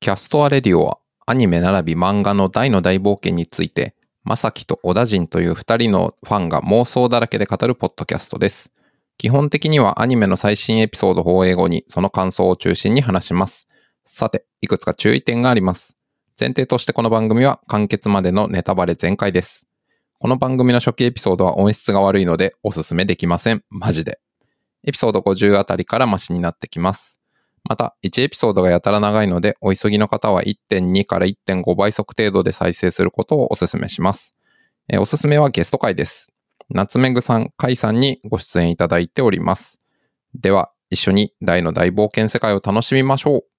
キャストアレディオはアニメ並びに漫画のダイの大冒険について、まさきと小田人という二人のファンが妄想だらけで語るポッドキャストです。基本的にはアニメの最新エピソード放映後にその感想を中心に話します。さて、いくつか注意点があります。前提としてこの番組は完結までのネタバレ全開です。この番組の初期エピソードは音質が悪いのでおすすめできません。マジで。エピソード50あたりからマシになってきます。また、1エピソードがやたら長いので、お急ぎの方は1.2から1.5倍速程度で再生することをお勧めします。えおすすめはゲスト会です。夏目ぐさん、かいさんにご出演いただいております。では、一緒に大の大冒険世界を楽しみましょう。